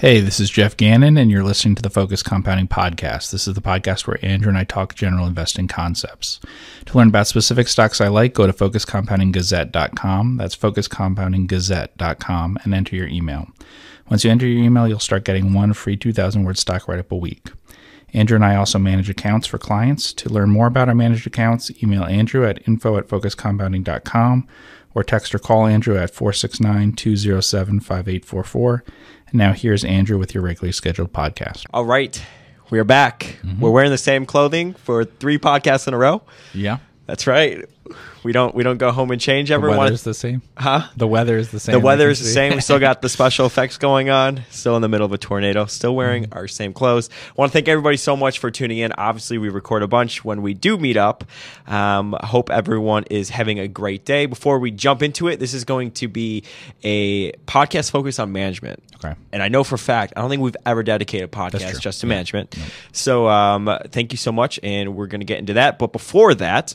Hey, this is Geoff Gannon, and you're listening to the Focus Compounding Podcast. This is the podcast where Andrew and I talk general investing concepts. To learn about specific stocks I like, go to focuscompoundinggazette.com. That's focuscompoundinggazette.com and enter your email. Once you enter your email, you'll start getting one free 2,000 word stock write up a week. Andrew and I also manage accounts for clients. To learn more about our managed accounts, email Andrew at info at focuscompounding.com or text or call Andrew at 469 207 5844. And now here's Andrew with your regularly scheduled podcast. All right. We are back. Mm-hmm. We're wearing the same clothing for three podcasts in a row. Yeah. That's right. We don't we don't go home and change The everyone. weather's the same. huh? The weather is the same. The weather is the see. same. We still got the special effects going on. Still in the middle of a tornado. Still wearing Mm-hmm. our same clothes. want to thank everybody so much for tuning in. Obviously, we record a bunch when we do meet up. Um, hope everyone is having a great day. Before we jump into it, this is going to be a podcast focused on management. Okay. And I know for a fact, I don't think we've ever dedicated a podcast just to Yeah. management. So um, thank you so much, and we're going to get into that. But before that,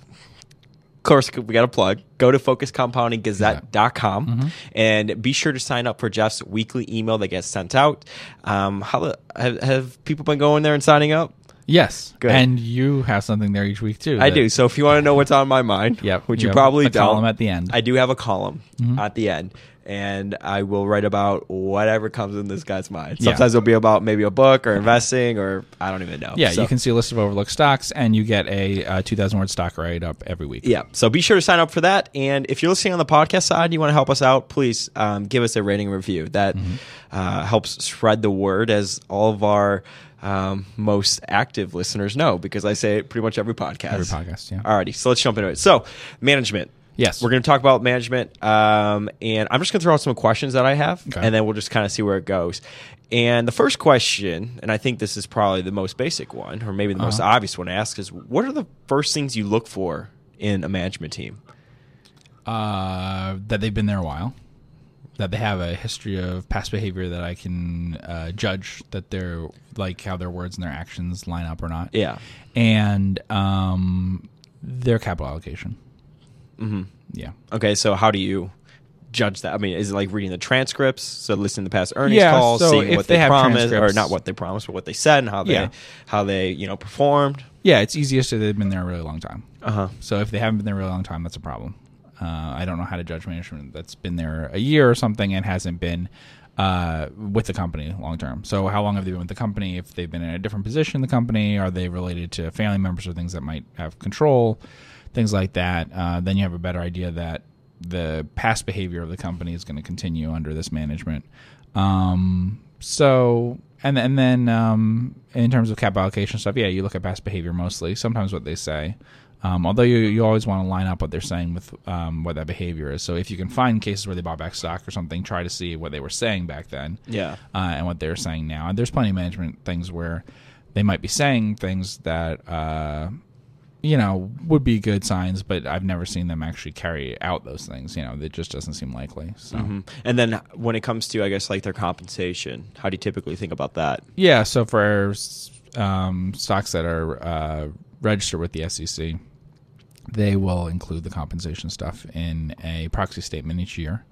course, we got to plug. Go to focuscompoundinggazette.com Mm-hmm. and be sure to sign up for Geoff's weekly email that gets sent out. Um, how have, have people been going there and signing up? Yes. Good. And you have something there each week too. I that- do. So if you want to know what's on my mind, Yep. which You you, probably a don't, column at the end. Mm-hmm. I do have a column at the end, and I will write about whatever comes in this guy's mind. Yeah. Sometimes it'll be about maybe a book or investing, or I don't even know. Yeah, So- you can see a list of overlooked stocks, and you get a uh, 2,000 word stock write up every week. Yeah. So be sure to sign up for that. And if you're listening on the podcast side, and you want to help us out, please um, give us a rating review. That Mm-hmm. uh, helps spread the word as all of our um, most active listeners know because I say it pretty much every podcast. Every podcast, yeah. Alrighty. So let's jump into it. So, management. Yes. We're going to talk about management. Um, and I'm just going to throw out some questions that I have, Okay. and then we'll just kind of see where it goes. And the first question, and I think this is probably the most basic one, or maybe the most Uh-huh. obvious one to ask, is what are the first things you look for in a management team? uh, that they've been there a while, that they have a history of past behavior that I can uh, judge that they're like how their words and their actions line up or not. Yeah. and um, their capital allocation. Hmm Yeah, Okay, so how do you judge that? I mean, is it like reading the transcripts, so listening to past earnings Yeah, calls, so seeing what they they, promised, or not what they promised, but what they said and how they Yeah. how they you know performed? yeah. It's easiest if they've been there a really long time. Uh huh. So if they haven't been there a really long time, that's a problem. Uh, I don't know how to judge management that's been there a year or something and hasn't been uh, with the company long term. So how long have they been with the company? If they've been in a different position in the company, are they related to family members or things that might have control, things like that? Uh, then you have a better idea that the past behavior of the company is going to continue under this management. Um, so and and then um, in terms of cap allocation stuff, yeah, you look at past behavior mostly. Sometimes what they say. Um, although you, you always want to line up what they're saying with um, what that behavior is. So if you can find cases where they bought back stock or something, try to see what they were saying back then Yeah. uh, and what they're saying now. And there's plenty of management things where they might be saying things that uh, you know would be good signs, but I've never seen them actually carry out those things. You know, it just doesn't seem likely. So Mhm. And then when it comes to, I guess, like their compensation, how do you typically think about that? yeah. So for um, stocks that are uh, registered with the SEC, they will include the compensation stuff in a proxy statement each year,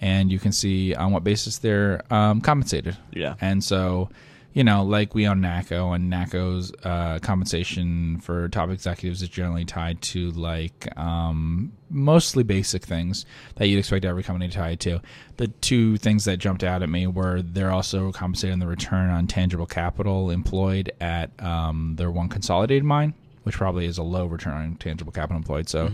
and you can see on what basis they're um, compensated. Yeah. And so, you know, like we own NACCO, and NACCO's uh, compensation for top executives is generally tied to like um, mostly basic things that you'd expect every company to tie to. The two things that jumped out at me were they're also compensated on the return on tangible capital employed at um, their one consolidated mine, which probably is a low return on tangible capital employed. So.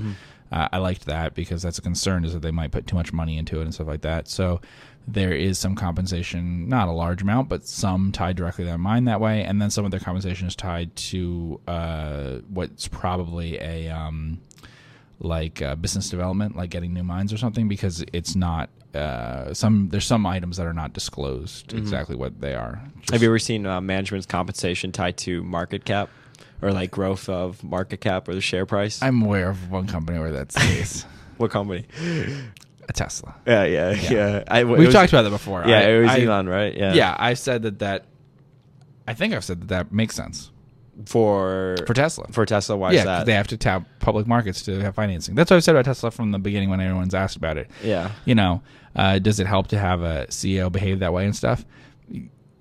Uh, I liked that because that's a concern is that they might put too much money into it and stuff like that. So there is some compensation, not a large amount, but some tied directly to their mine that way, and then some of their compensation is tied to uh, what's probably a um, like uh, business development, like getting new mines or something, because it's not uh, some. There's some items that are not disclosed exactly what they are. Just- Have you ever seen uh, management's compensation tied to market cap or like growth of market cap or the share price? I'm aware of one company where that's the case. what company? A Tesla. Yeah, yeah, yeah. I, We've was- talked about that before. Yeah, I- it was I- Elon, right? Yeah. Yeah, I said that that. I think I've said that that makes sense For for Tesla. for Tesla, why yeah, is that? they have to tap public markets to have financing. That's what I've said about Tesla from the beginning when everyone's asked about it. yeah. You know, uh, does it help to have a CEO behave that way and stuff?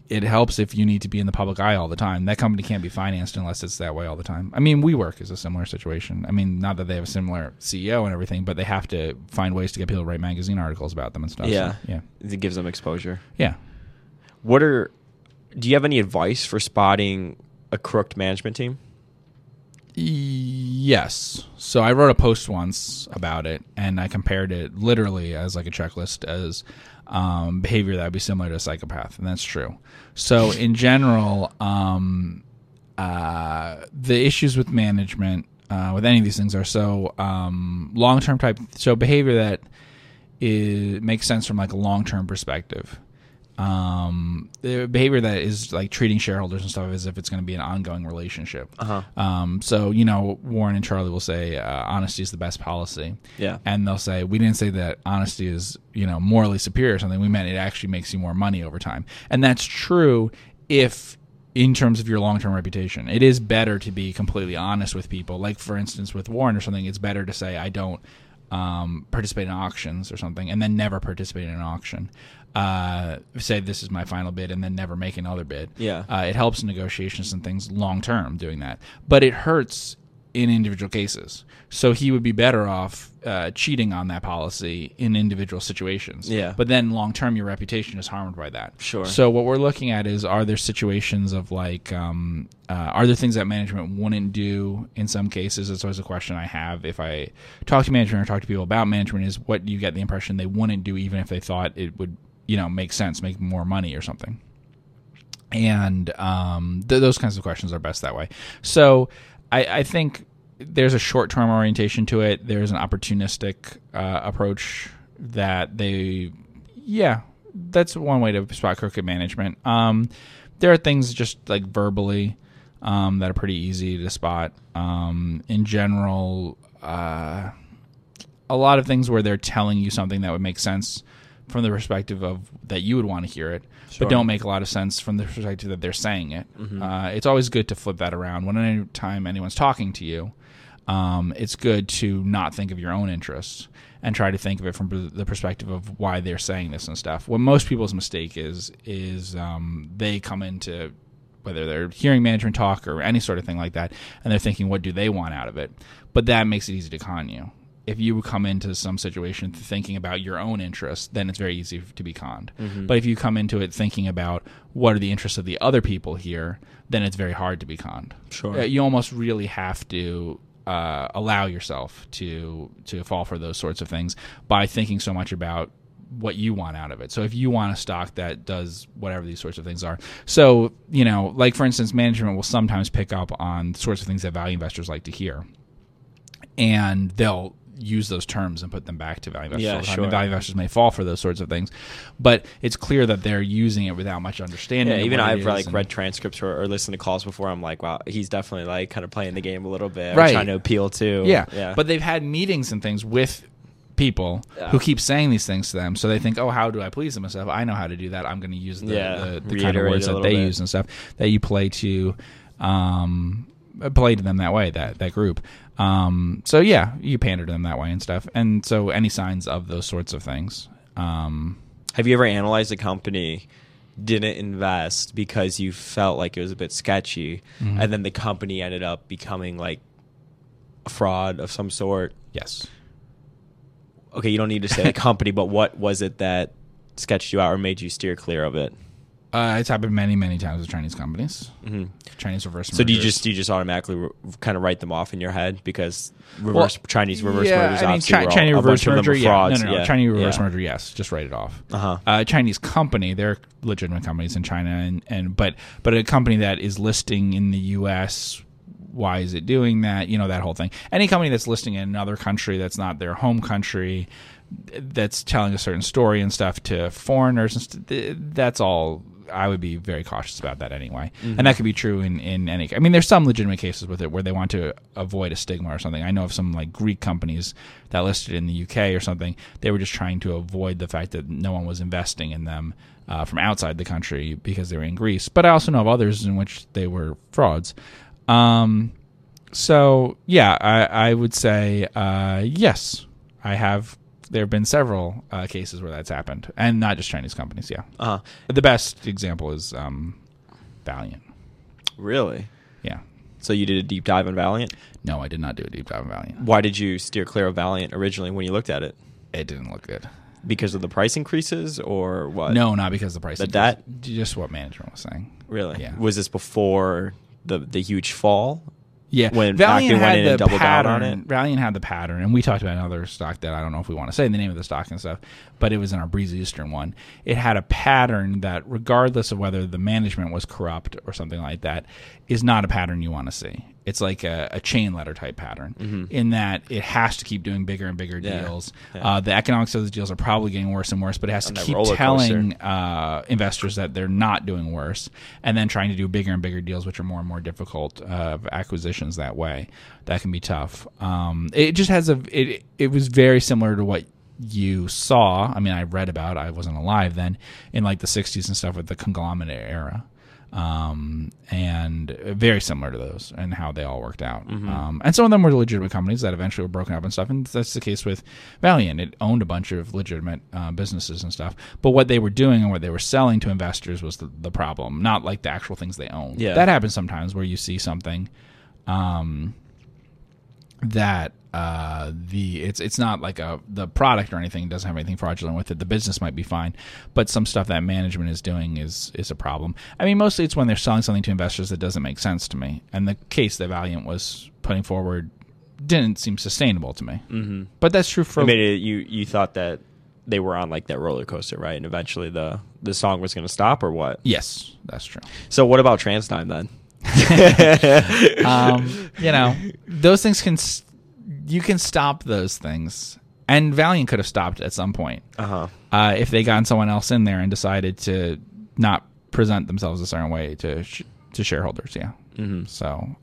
It helps if you need to be in the public eye all the time. That company can't be financed unless it's that way all the time. I mean, WeWork is a similar situation. I mean, not that they have a similar CEO and everything, but they have to find ways to get people to write magazine articles about them and stuff. Yeah. So, yeah, It gives them exposure. yeah. What are? Do you have any advice for spotting a crooked management team? Yes. So I wrote a post once about it, and I compared it literally as like a checklist as um, behavior that would be similar to a psychopath, and that's true. So in general, um, uh, the issues with management uh, with any of these things are so um, long term type. So behavior that is makes sense from like a long term perspective. Um, the behavior that is like treating shareholders and stuff as if it's going to be an ongoing relationship. Uh-huh. Um, so you know, Warren and Charlie will say uh, honesty is the best policy. Yeah. and they'll say we didn't say that honesty is you know morally superior or something. We meant it actually makes you more money over time, and that's true if in terms of your long-term reputation. It is better to be completely honest with people. Like for instance, with Warren or something, it's better to say I don't um, participate in auctions or something, and then never participate in an auction. Uh, say this is my final bid, and then never make another bid. Yeah. uh, it helps negotiations and things long term doing that, but it hurts in individual cases. So he would be better off uh, cheating on that policy in individual situations. Yeah. but then long term, your reputation is harmed by that. Sure. So what we're looking at is are there situations of like um, uh, are there things that management wouldn't do in some cases? That's always a question I have if I talk to management or talk to people about management is what you get the impression they wouldn't do even if they thought it would you know make sense, make more money or something. And um, th- those kinds of questions are best that way. So I, I think there's a short term orientation to it. There's an opportunistic uh, approach that they, yeah, that's one way to spot crooked management. Um, there are things just like verbally um, that are pretty easy to spot. Um, in general, uh, a lot of things where they're telling you something that would make sense from the perspective of that you would want to hear it, Sure. but don't make a lot of sense from the perspective that they're saying it. Uh, it's always good to flip that around. When any time anyone's talking to you, um, it's good to not think of your own interests and try to think of it from the perspective of why they're saying this and stuff. What most people's mistake is is um, they come into whether they're hearing management talk or any sort of thing like that, and they're thinking, what do they want out of it? But that makes it easy to con you. If you come into some situation thinking about your own interests, then it's very easy to be conned. But if you come into it thinking about what are the interests of the other people here, then it's very hard to be conned. Sure. Uh, you almost really have to uh, allow yourself to to fall for those sorts of things by thinking so much about what you want out of it. So if you want a stock that does whatever these sorts of things are. So, you know, like for instance, management will sometimes pick up on sorts of things that value investors like to hear. And they'll use those terms and put them back to value investors Yeah, all the time. sure. Value investors may fall for those sorts of things. But it's clear that they're using it without much understanding. Yeah, even I've like and- read transcripts or, or listened to calls before. I'm like, wow, he's definitely like kind of playing the game a little bit, Right. trying to appeal to. Yeah. yeah. But they've had meetings and things with people Yeah. who keep saying these things to them. So they think, oh, how do I please them and stuff? I know how to do that. I'm going to use the, Yeah, the, the kind of words that they bit. use and stuff that you play to, um, play to them that way, that, that group. Um, so yeah, you pander to them that way and stuff. And so any signs of those sorts of things. Um, Have you ever analyzed a company didn't invest because you felt like it was a bit sketchy, Mm-hmm. and then the company ended up becoming like a fraud of some sort? yes. Okay, you don't need to say the company, but what was it that sketched you out or made you steer clear of it? Uh, it's happened many, many times with Chinese companies. hmm Chinese reverse. So do you mergers. just do you just automatically re- kind of write them off in your head because reverse Well, Chinese reverse yeah, mergers I mean, Chi- Chinese reverse merger, yeah, frauds. no, no, no, yeah. Chinese reverse yeah. merger, yes, just write it off. Uh-huh. Uh, Chinese company, they're legitimate companies in China, and, and but but a company that is listing in the U.S. Why is it doing that? You know that whole thing. Any company that's listing in another country that's not their home country, that's telling a certain story and stuff to foreigners, and st- that's all. I would be very cautious about that anyway, and that could be true in in any. I mean, there's some legitimate cases with it where they want to avoid a stigma or something. I know of some like Greek companies that listed in the UK or something. They were just trying to avoid the fact that no one was investing in them uh, from outside the country because they were in Greece. But I also know of others in which they were frauds. Um, so yeah, I, I would say uh, yes. I have There have been several uh, cases where that's happened, and not just Chinese companies. Yeah, Uh-huh. the best example is um, Valeant. Really? Yeah, So you did a deep dive on Valeant? no, I did not do a deep dive on Valeant. Why did you steer clear of Valeant originally when you looked at it? It didn't look good. Because of the price increases or what? No, not because of the price. Increase. debt? Just what management was saying. Really? Yeah. Was this before the the huge fall? Yeah, When Valeant had in the pattern. on it? Valeant had the pattern, and we talked about another stock that I don't know if we want to say the name of the stock and stuff, but it was in our Breeze-Eastern one. It had a pattern that, regardless of whether the management was corrupt or something like that, is not a pattern you want to see. It's like a, a chain letter type pattern in that it has to keep doing bigger and bigger Mm-hmm. Yeah. deals. Yeah. Uh, the economics of those deals are probably getting worse and worse, but it has On to keep telling uh, investors that they're not doing worse, and then trying to do bigger and bigger deals, which are more and more difficult uh, acquisitions that way. That can be tough. Um, it just has a. It it was very similar to what you saw. I mean, I read about. I wasn't alive then in like the '60s and stuff with the conglomerate era. Um, and very similar to those and how they all worked out. Um, and some of them were legitimate companies that eventually were broken up and stuff. And that's the case with Valeant. It owned a bunch of legitimate uh, businesses and stuff. But what they were doing and what they were selling to investors was the, the problem, not like the actual things they own. Yeah. That happens sometimes where you see something um, that uh, the it's it's not like a the product or anything doesn't have anything fraudulent with it. The business might be fine, but some stuff that management is doing is is a problem. I mean, mostly it's when they're selling something to investors that doesn't make sense to me. And the case that Valeant was putting forward didn't seem sustainable to me. Mm-hmm. But that's true for I mean, you you thought that they were on like that roller coaster, right? And eventually the the song was going to stop, or what? yes, that's true. So what about TransDigm then? um, you know, those things can you can stop those things, and Valeant could have stopped at some point Uh-huh. uh, if they gotten someone else in there and decided to not present themselves a certain way to sh- to shareholders. Yeah. Mm-hmm. So,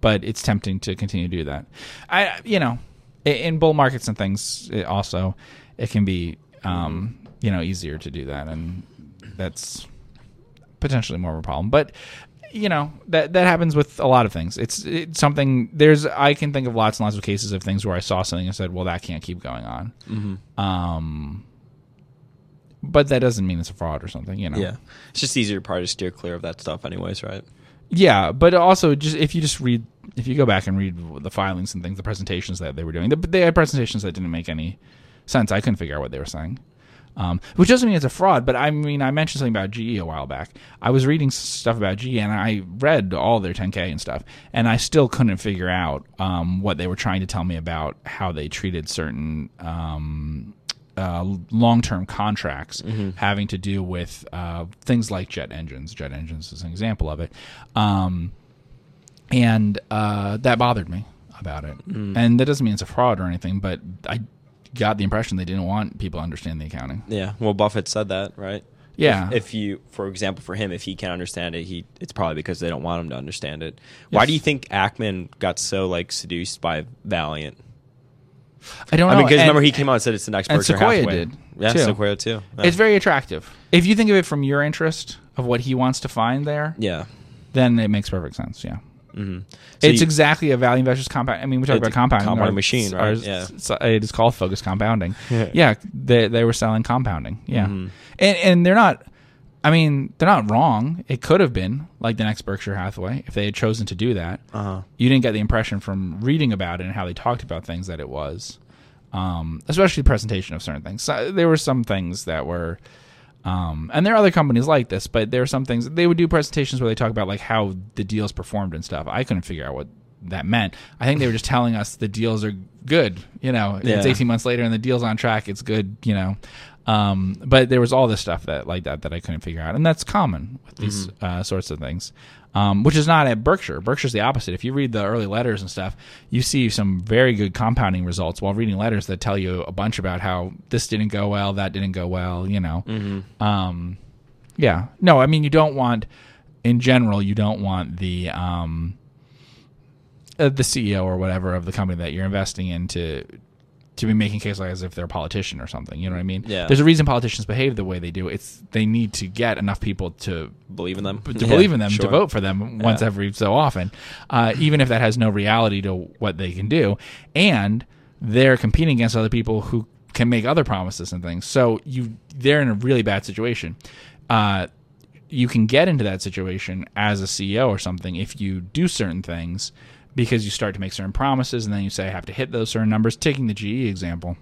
but it's tempting to continue to do that. I, you know, in bull markets and things, it also it can be, um, you know, easier to do that, and that's potentially more of a problem. But you know that that happens with a lot of things. It's, it's something. There's I can think of lots and lots of cases of things where I saw something and said, "Well, that can't keep going on." Mm-hmm. Um, but that doesn't mean it's a fraud or something. You know. Yeah, it's just easier to probably to steer clear of that stuff, anyways, right? Yeah, but also just if you just read, if you go back and read the filings and things, the presentations that they were doing, they had presentations that didn't make any sense. I couldn't figure out what they were saying. Um, which doesn't mean it's a fraud, but I mean, I mentioned something about GE a while back. I was reading stuff about GE and I read all their 10K and stuff, and I still couldn't figure out um, what they were trying to tell me about how they treated certain um, uh, long-term contracts having to do with uh, things like jet engines. Jet engines is an example of it, um, and uh, that bothered me about it. And that doesn't mean it's a fraud or anything, but I got the impression they didn't want people to understand the accounting. Yeah. Well, Buffett said that, right? Yeah, If, if you, for example, for him, if he can't understand it, he it's probably because they don't want him to understand it. Why do you think Ackman got so like seduced by Valeant? I don't know. I mean, because remember he came out and said it's the next and Berkshire Sequoia Hathaway. did, yeah, too. Sequoia too. Yeah. It's very attractive. If you think of it from your interest of what he wants to find there, yeah. then it makes perfect sense. Yeah. Mm-hmm. it's exactly a value investors compound. I mean, we talk about compounding. compounding machine, right? our- Yeah. It is called focus compounding. yeah, they they were selling compounding. Yeah, Mhm. and and they're not. I mean, they're not wrong. It could have been like the next Berkshire Hathaway if they had chosen to do that. Uh huh. You didn't get the impression from reading about it and how they talked about things that it was, um, especially the presentation of certain things. So, there were some things that were. Um, and there are other companies like this, but there are some things they would do presentations where they talk about like how the deals performed and stuff. I couldn't figure out what that meant. I think they were just telling us the deals are good. You know, it's 18 months later and the deal's on track. It's good. You know, um, but there was all this stuff that like that that I couldn't figure out, and that's common with these uh, sorts of things. Um, which is not at Berkshire. Berkshire's the opposite. If you read the early letters and stuff, you see some very good compounding results while reading letters that tell you a bunch about how this didn't go well, that didn't go well. You know, Mm-hmm. um, yeah. No, I mean you don't want, in general, you don't want the um, uh, the CEO or whatever of the company that you're investing in to to be making cases like as if they're a politician or something. You know what I mean? Yeah. There's a reason politicians behave the way they do. It's they need to get enough people to Believe in them. to Yeah, believe in them to vote for them once Yeah. every so often, uh, even if that has no reality to what they can do, and they're competing against other people who can make other promises and things. So you they're in a really bad situation. Uh, you can get into that situation as a CEO or something if you do certain things because you start to make certain promises and then you say I have to hit those certain numbers. Taking the GE example,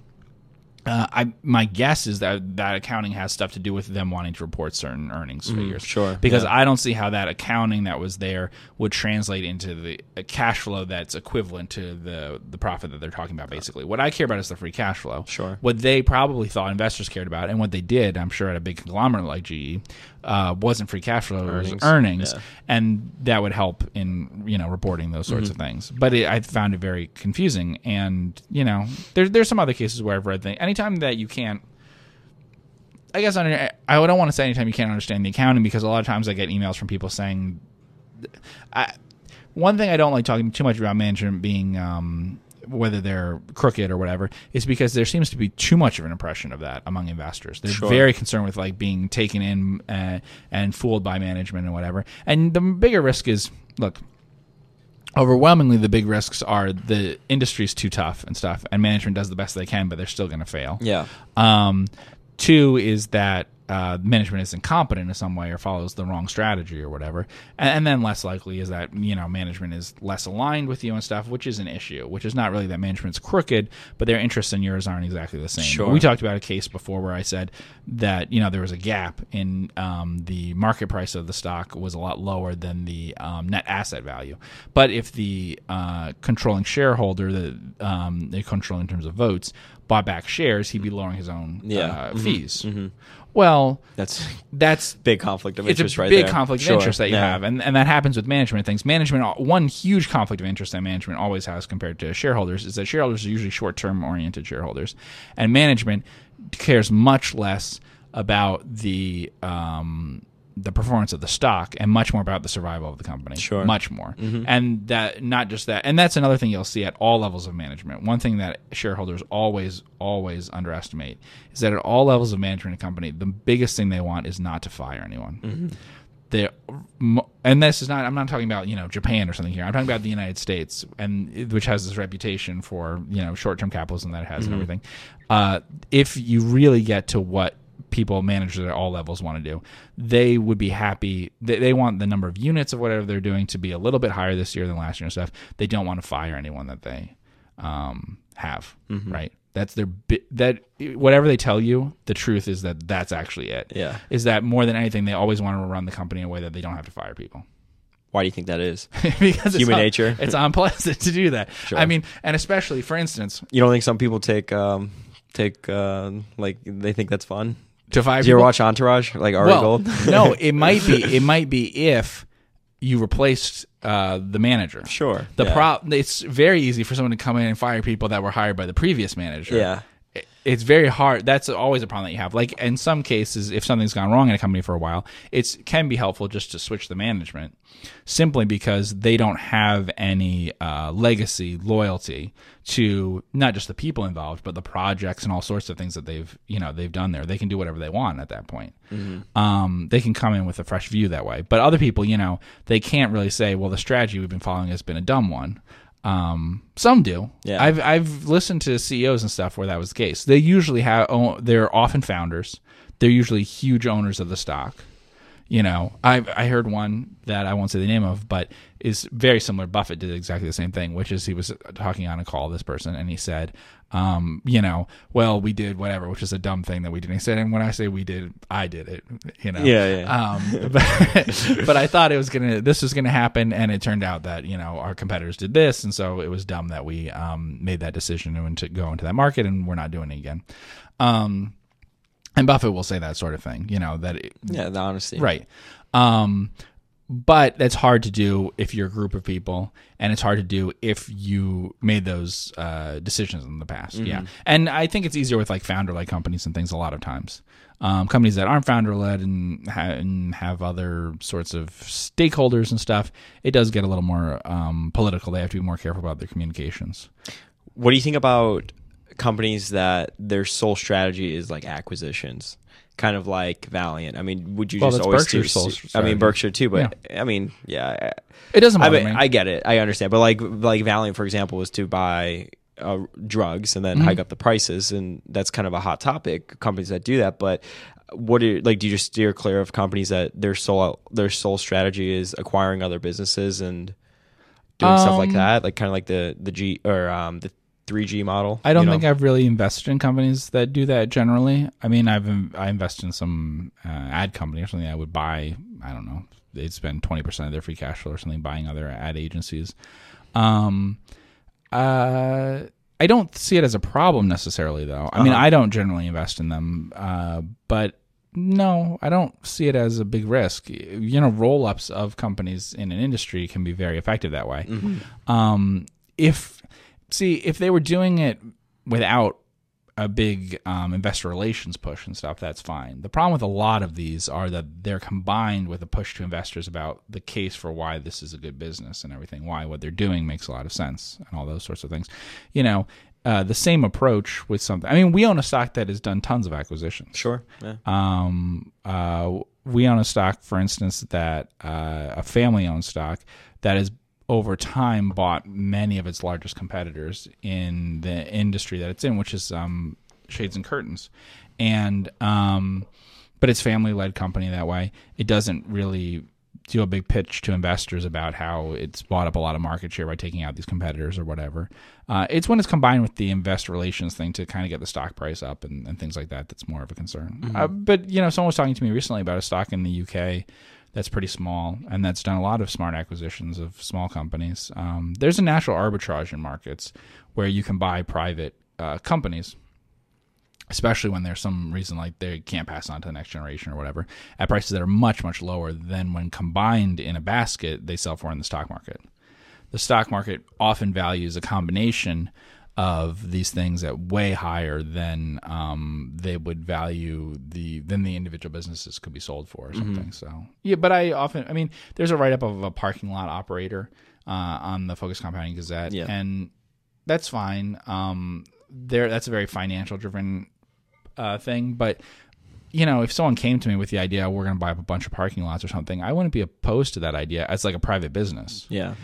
uh, I my guess is that that accounting has stuff to do with them wanting to report certain earnings figures. sure, because yeah. I don't see how that accounting that was there would translate into the cash flow that's equivalent to the the profit that they're talking about. Basically, what I care about is the free cash flow. Sure. What they probably thought investors cared about, and what they did, I'm sure, at a big conglomerate like GE, uh, wasn't free cash flow, it was Earnings. earnings, Yeah. and that would help in you know reporting those sorts Mm-hmm. of things. But it, I found it very confusing, and you know, there's there's some other cases where I've read things. Anytime that you can't I guess I, I don't want to say anytime you can't understand the accounting because a lot of times I get emails from people saying, I, one thing I don't like talking too much about management being um, whether they're crooked or whatever is because there seems to be too much of an impression of that among investors. They're Sure. very concerned with like being taken in uh, and fooled by management and whatever. And the bigger risk is look. Overwhelmingly, the big risks are the industry's too tough and stuff, and management does the best they can, but they're still going to fail. Yeah. Um, two is that uh, management is incompetent in some way or follows the wrong strategy or whatever. And, and then less likely is that, you know, management is less aligned with you and stuff, which is an issue, which is not really that management's crooked, but their interests and yours aren't exactly the same. Sure. We talked about a case before where I said that, you know, there was a gap in um, the market price of the stock was a lot lower than the um, net asset value. But if the uh, controlling shareholder, the, um, the controlling in terms of votes, bought back shares, he'd be lowering his own Yeah. uh, Mhm. fees. Well, That's that's big conflict of interest, it's a right big there. conflict Sure. of interest that you Yeah. have, and and that happens with management things. Management, one huge conflict of interest that management always has compared to shareholders is that shareholders are usually short term oriented shareholders, and management cares much less about the um, the performance of the stock and much more about the survival of the company. Sure. Mm-hmm. much more, and that not just that, and that's another thing you'll see at all levels of management. One thing that shareholders always always underestimate is that at all levels of management in a company, the biggest thing they want is not to fire anyone Mm-hmm. the and this is not i'm not talking about you know japan or something here i'm talking about the united states and which has this reputation for you know short-term capitalism that it has and everything uh, if you really get to what people managers at all levels want to do they would be happy they, they want the number of units of whatever they're doing to be a little bit higher this year than last year and stuff they don't want to fire anyone that they um, have right that's their bi- that whatever they tell you the truth is that that's actually it Yeah. is that more than anything, they always want to run the company in a way that they don't have to fire people. Why do you think that is? because it's Human un- nature. It's unpleasant to do that. Sure. I mean, and especially for instance, You don't think some people take um take uh like they think that's fun? To fire Do you people. watch Entourage? Like Ari well, Gold? no, it might be. It might be if you replaced uh, the manager. Sure. The yeah. prop. It's very easy for someone to come in and fire people that were hired by the previous manager. Yeah. It- it's very hard. That's always a problem that you have. Like in some cases, if something's gone wrong in a company for a while, it can be helpful just to switch the management, simply because they don't have any uh, legacy loyalty to not just the people involved, but the projects and all sorts of things that they've you know they've done there. They can do whatever they want at that point. Um, they can come in with a fresh view that way. But other people, you know, they can't really say, well, the strategy we've been following has been a dumb one. Um, some do. Yeah. I've I've listened to CEOs and stuff where that was the case. They usually have they're often founders. They're usually huge owners of the stock. You know, I I heard one that I won't say the name of, but is very similar. Buffett did exactly the same thing, which is he was talking on a call this person, and he said, um, you know, well, we did whatever, which is a dumb thing that we did. And he said, and when I say we did, I did it. You know, Yeah, yeah. um, but, but I thought it was gonna, this was gonna happen, and it turned out that you know our competitors did this, and so it was dumb that we um, made that decision to, to go into that market, and we're not doing it again. Um, and Buffett will say that sort of thing, you know, that it, Yeah, the honesty. right. Um, but that's hard to do if you're a group of people, and it's hard to do if you made those uh, decisions in the past. Yeah, and I think it's easier with like founder-led companies and things a lot of times. Um, companies that aren't founder-led and, ha- and have other sorts of stakeholders and stuff, it does get a little more um, political. They have to be more careful about their communications. What do you think about companies that their sole strategy is like acquisitions? Kind of like Valeant. I mean, would you Well, just always Berkshire's do- sole I mean, Berkshire too, but I mean, yeah. It doesn't I mean, me. I get it. I understand. But like like Valeant, for example, was to buy uh, drugs and then Mm-hmm. hike up the prices, and that's kind of a hot topic. Companies that do that, but what do you, like? Do you just steer clear of companies that their sole their sole strategy is acquiring other businesses and doing stuff like Um, that, like kind of like the the G or um, the three G model? I don't you know? think I've really invested in companies that do that generally. I mean, I've I invest in some uh, ad company or something I would buy. I don't know. They'd spend twenty percent of their free cash flow or something buying other ad agencies. Um, uh, I don't see it as a problem necessarily, though. I mean, Uh-huh. I don't generally invest in them, uh, but no, I don't see it as a big risk. You know, roll ups of companies in an industry can be very effective that way. Um, if see if they were doing it without a big um, investor relations push and stuff, that's fine. The problem with a lot of these are that they're combined with a push to investors about the case for why this is a good business and everything, why what they're doing makes a lot of sense and all those sorts of things. You know, uh, the same approach with something. I mean, we own a stock that has done tons of acquisitions. Sure. Yeah. Um, uh, we own a stock, for instance, that uh, a family owned stock that has over time bought many of its largest competitors in the industry that it's in, which is um, shades and curtains. And um, but it's family led company that way. It doesn't really do a big pitch to investors about how it's bought up a lot of market share by taking out these competitors or whatever. Uh, it's when it's combined with the investor relations thing to kind of get the stock price up and, and things like that that's more of a concern. Uh, but you know, someone was talking to me recently about a stock in the UK that's pretty small and that's done a lot of smart acquisitions of small companies. Um, there's a natural arbitrage in markets where you can buy private uh, companies especially when there's some reason like they can't pass on to the next generation or whatever, at prices that are much, much lower than when combined in a basket they sell for in the stock market. The stock market often values a combination of these things at way higher than um, they would value the than the individual businesses could be sold for or something. So yeah, but I often I mean there's a write up of a parking lot operator uh, on the Focus Compounding Gazette, Yeah. and that's fine. Um, there that's a very financial driven uh, thing, but you know, if someone came to me with the idea we're going to buy up a bunch of parking lots or something, I wouldn't be opposed to that idea as like a private business. Yeah.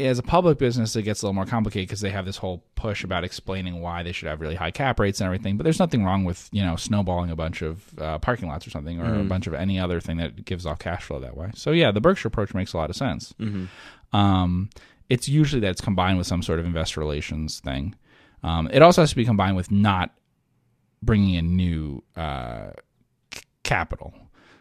As a public business, it gets a little more complicated because they have this whole push about explaining why they should have really high cap rates and everything. But there's nothing wrong with you know snowballing a bunch of uh, parking lots or something, or a bunch of any other thing that gives off cash flow that way. So yeah, the Berkshire approach makes a lot of sense. Um, it's usually that it's combined with some sort of investor relations thing. Um, it also has to be combined with not bringing in new uh, c- capital.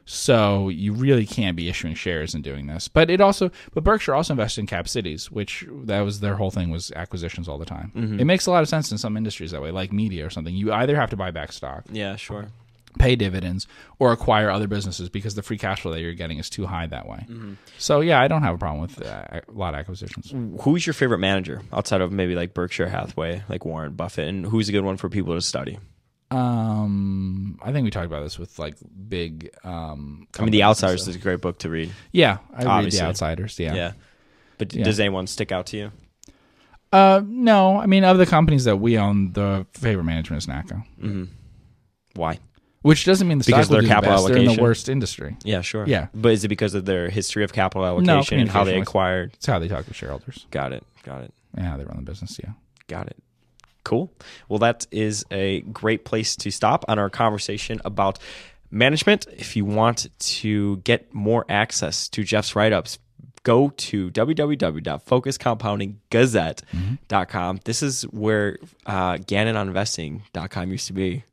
So you really can't be issuing shares and doing this. But it also, but Berkshire also invested in Cap Cities, which that was their whole thing was acquisitions all the time. It makes a lot of sense in some industries that way, like media or something. You either have to buy back stock, Yeah. Sure. pay dividends, or acquire other businesses because the free cash flow that you're getting is too high that way. So yeah, I don't have a problem with uh, a lot of acquisitions. Who's your favorite manager outside of maybe like Berkshire Hathaway, like Warren Buffett, and who's a good one for people to study? Um, I think we talked about this with like big. Um, I mean, The Outsiders is a great book to read. Yeah, I read the Outsiders. Yeah. Yeah. But Yeah. does anyone stick out to you? Uh, no, I mean, of the companies that we own, the favorite management is NACCO, Mm-hmm. Why? which doesn't mean the Because their do the capital best. They're in the worst industry. Yeah, sure. Yeah. But is it because of their history of capital allocation and how they acquired? It's how they talk to shareholders Got it. Got it. Yeah, they run the business. Yeah. Got it. Cool. Well, that is a great place to stop on our conversation about management. If you want to get more access to Geoff's write ups, go to www.focuscompoundinggazette.com. This is where uh, GannonOnInvesting.com used to be.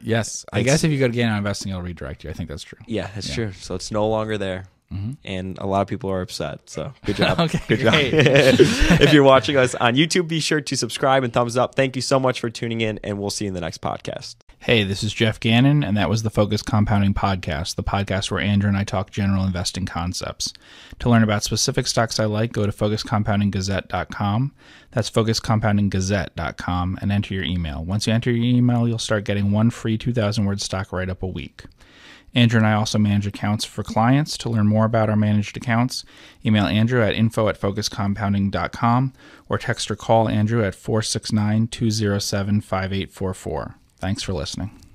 Yes, I It's- guess if you go to Gain on Investing, it'll redirect you. I think that's true. Yeah, that's Yeah. true. So it's no longer there. Mm-hmm. And a lot of people are upset. So good job. Okay, good job. if you're watching us on YouTube, be sure to subscribe and thumbs up. Thank you so much for tuning in, and we'll see you in the next podcast. Hey, this is Geoff Gannon, and that was the Focus Compounding Podcast, the podcast where Andrew and I talk general investing concepts. To learn about specific stocks I like, go to focuscompoundinggazette.com. That's focuscompoundinggazette.com and enter your email. Once you enter your email, you'll start getting one free 2,000 word stock write up a week. Andrew and I also manage accounts for clients. To learn more about our managed accounts, email Andrew at info at focuscompounding.com or text or call Andrew at 469 207 5844. Thanks for listening.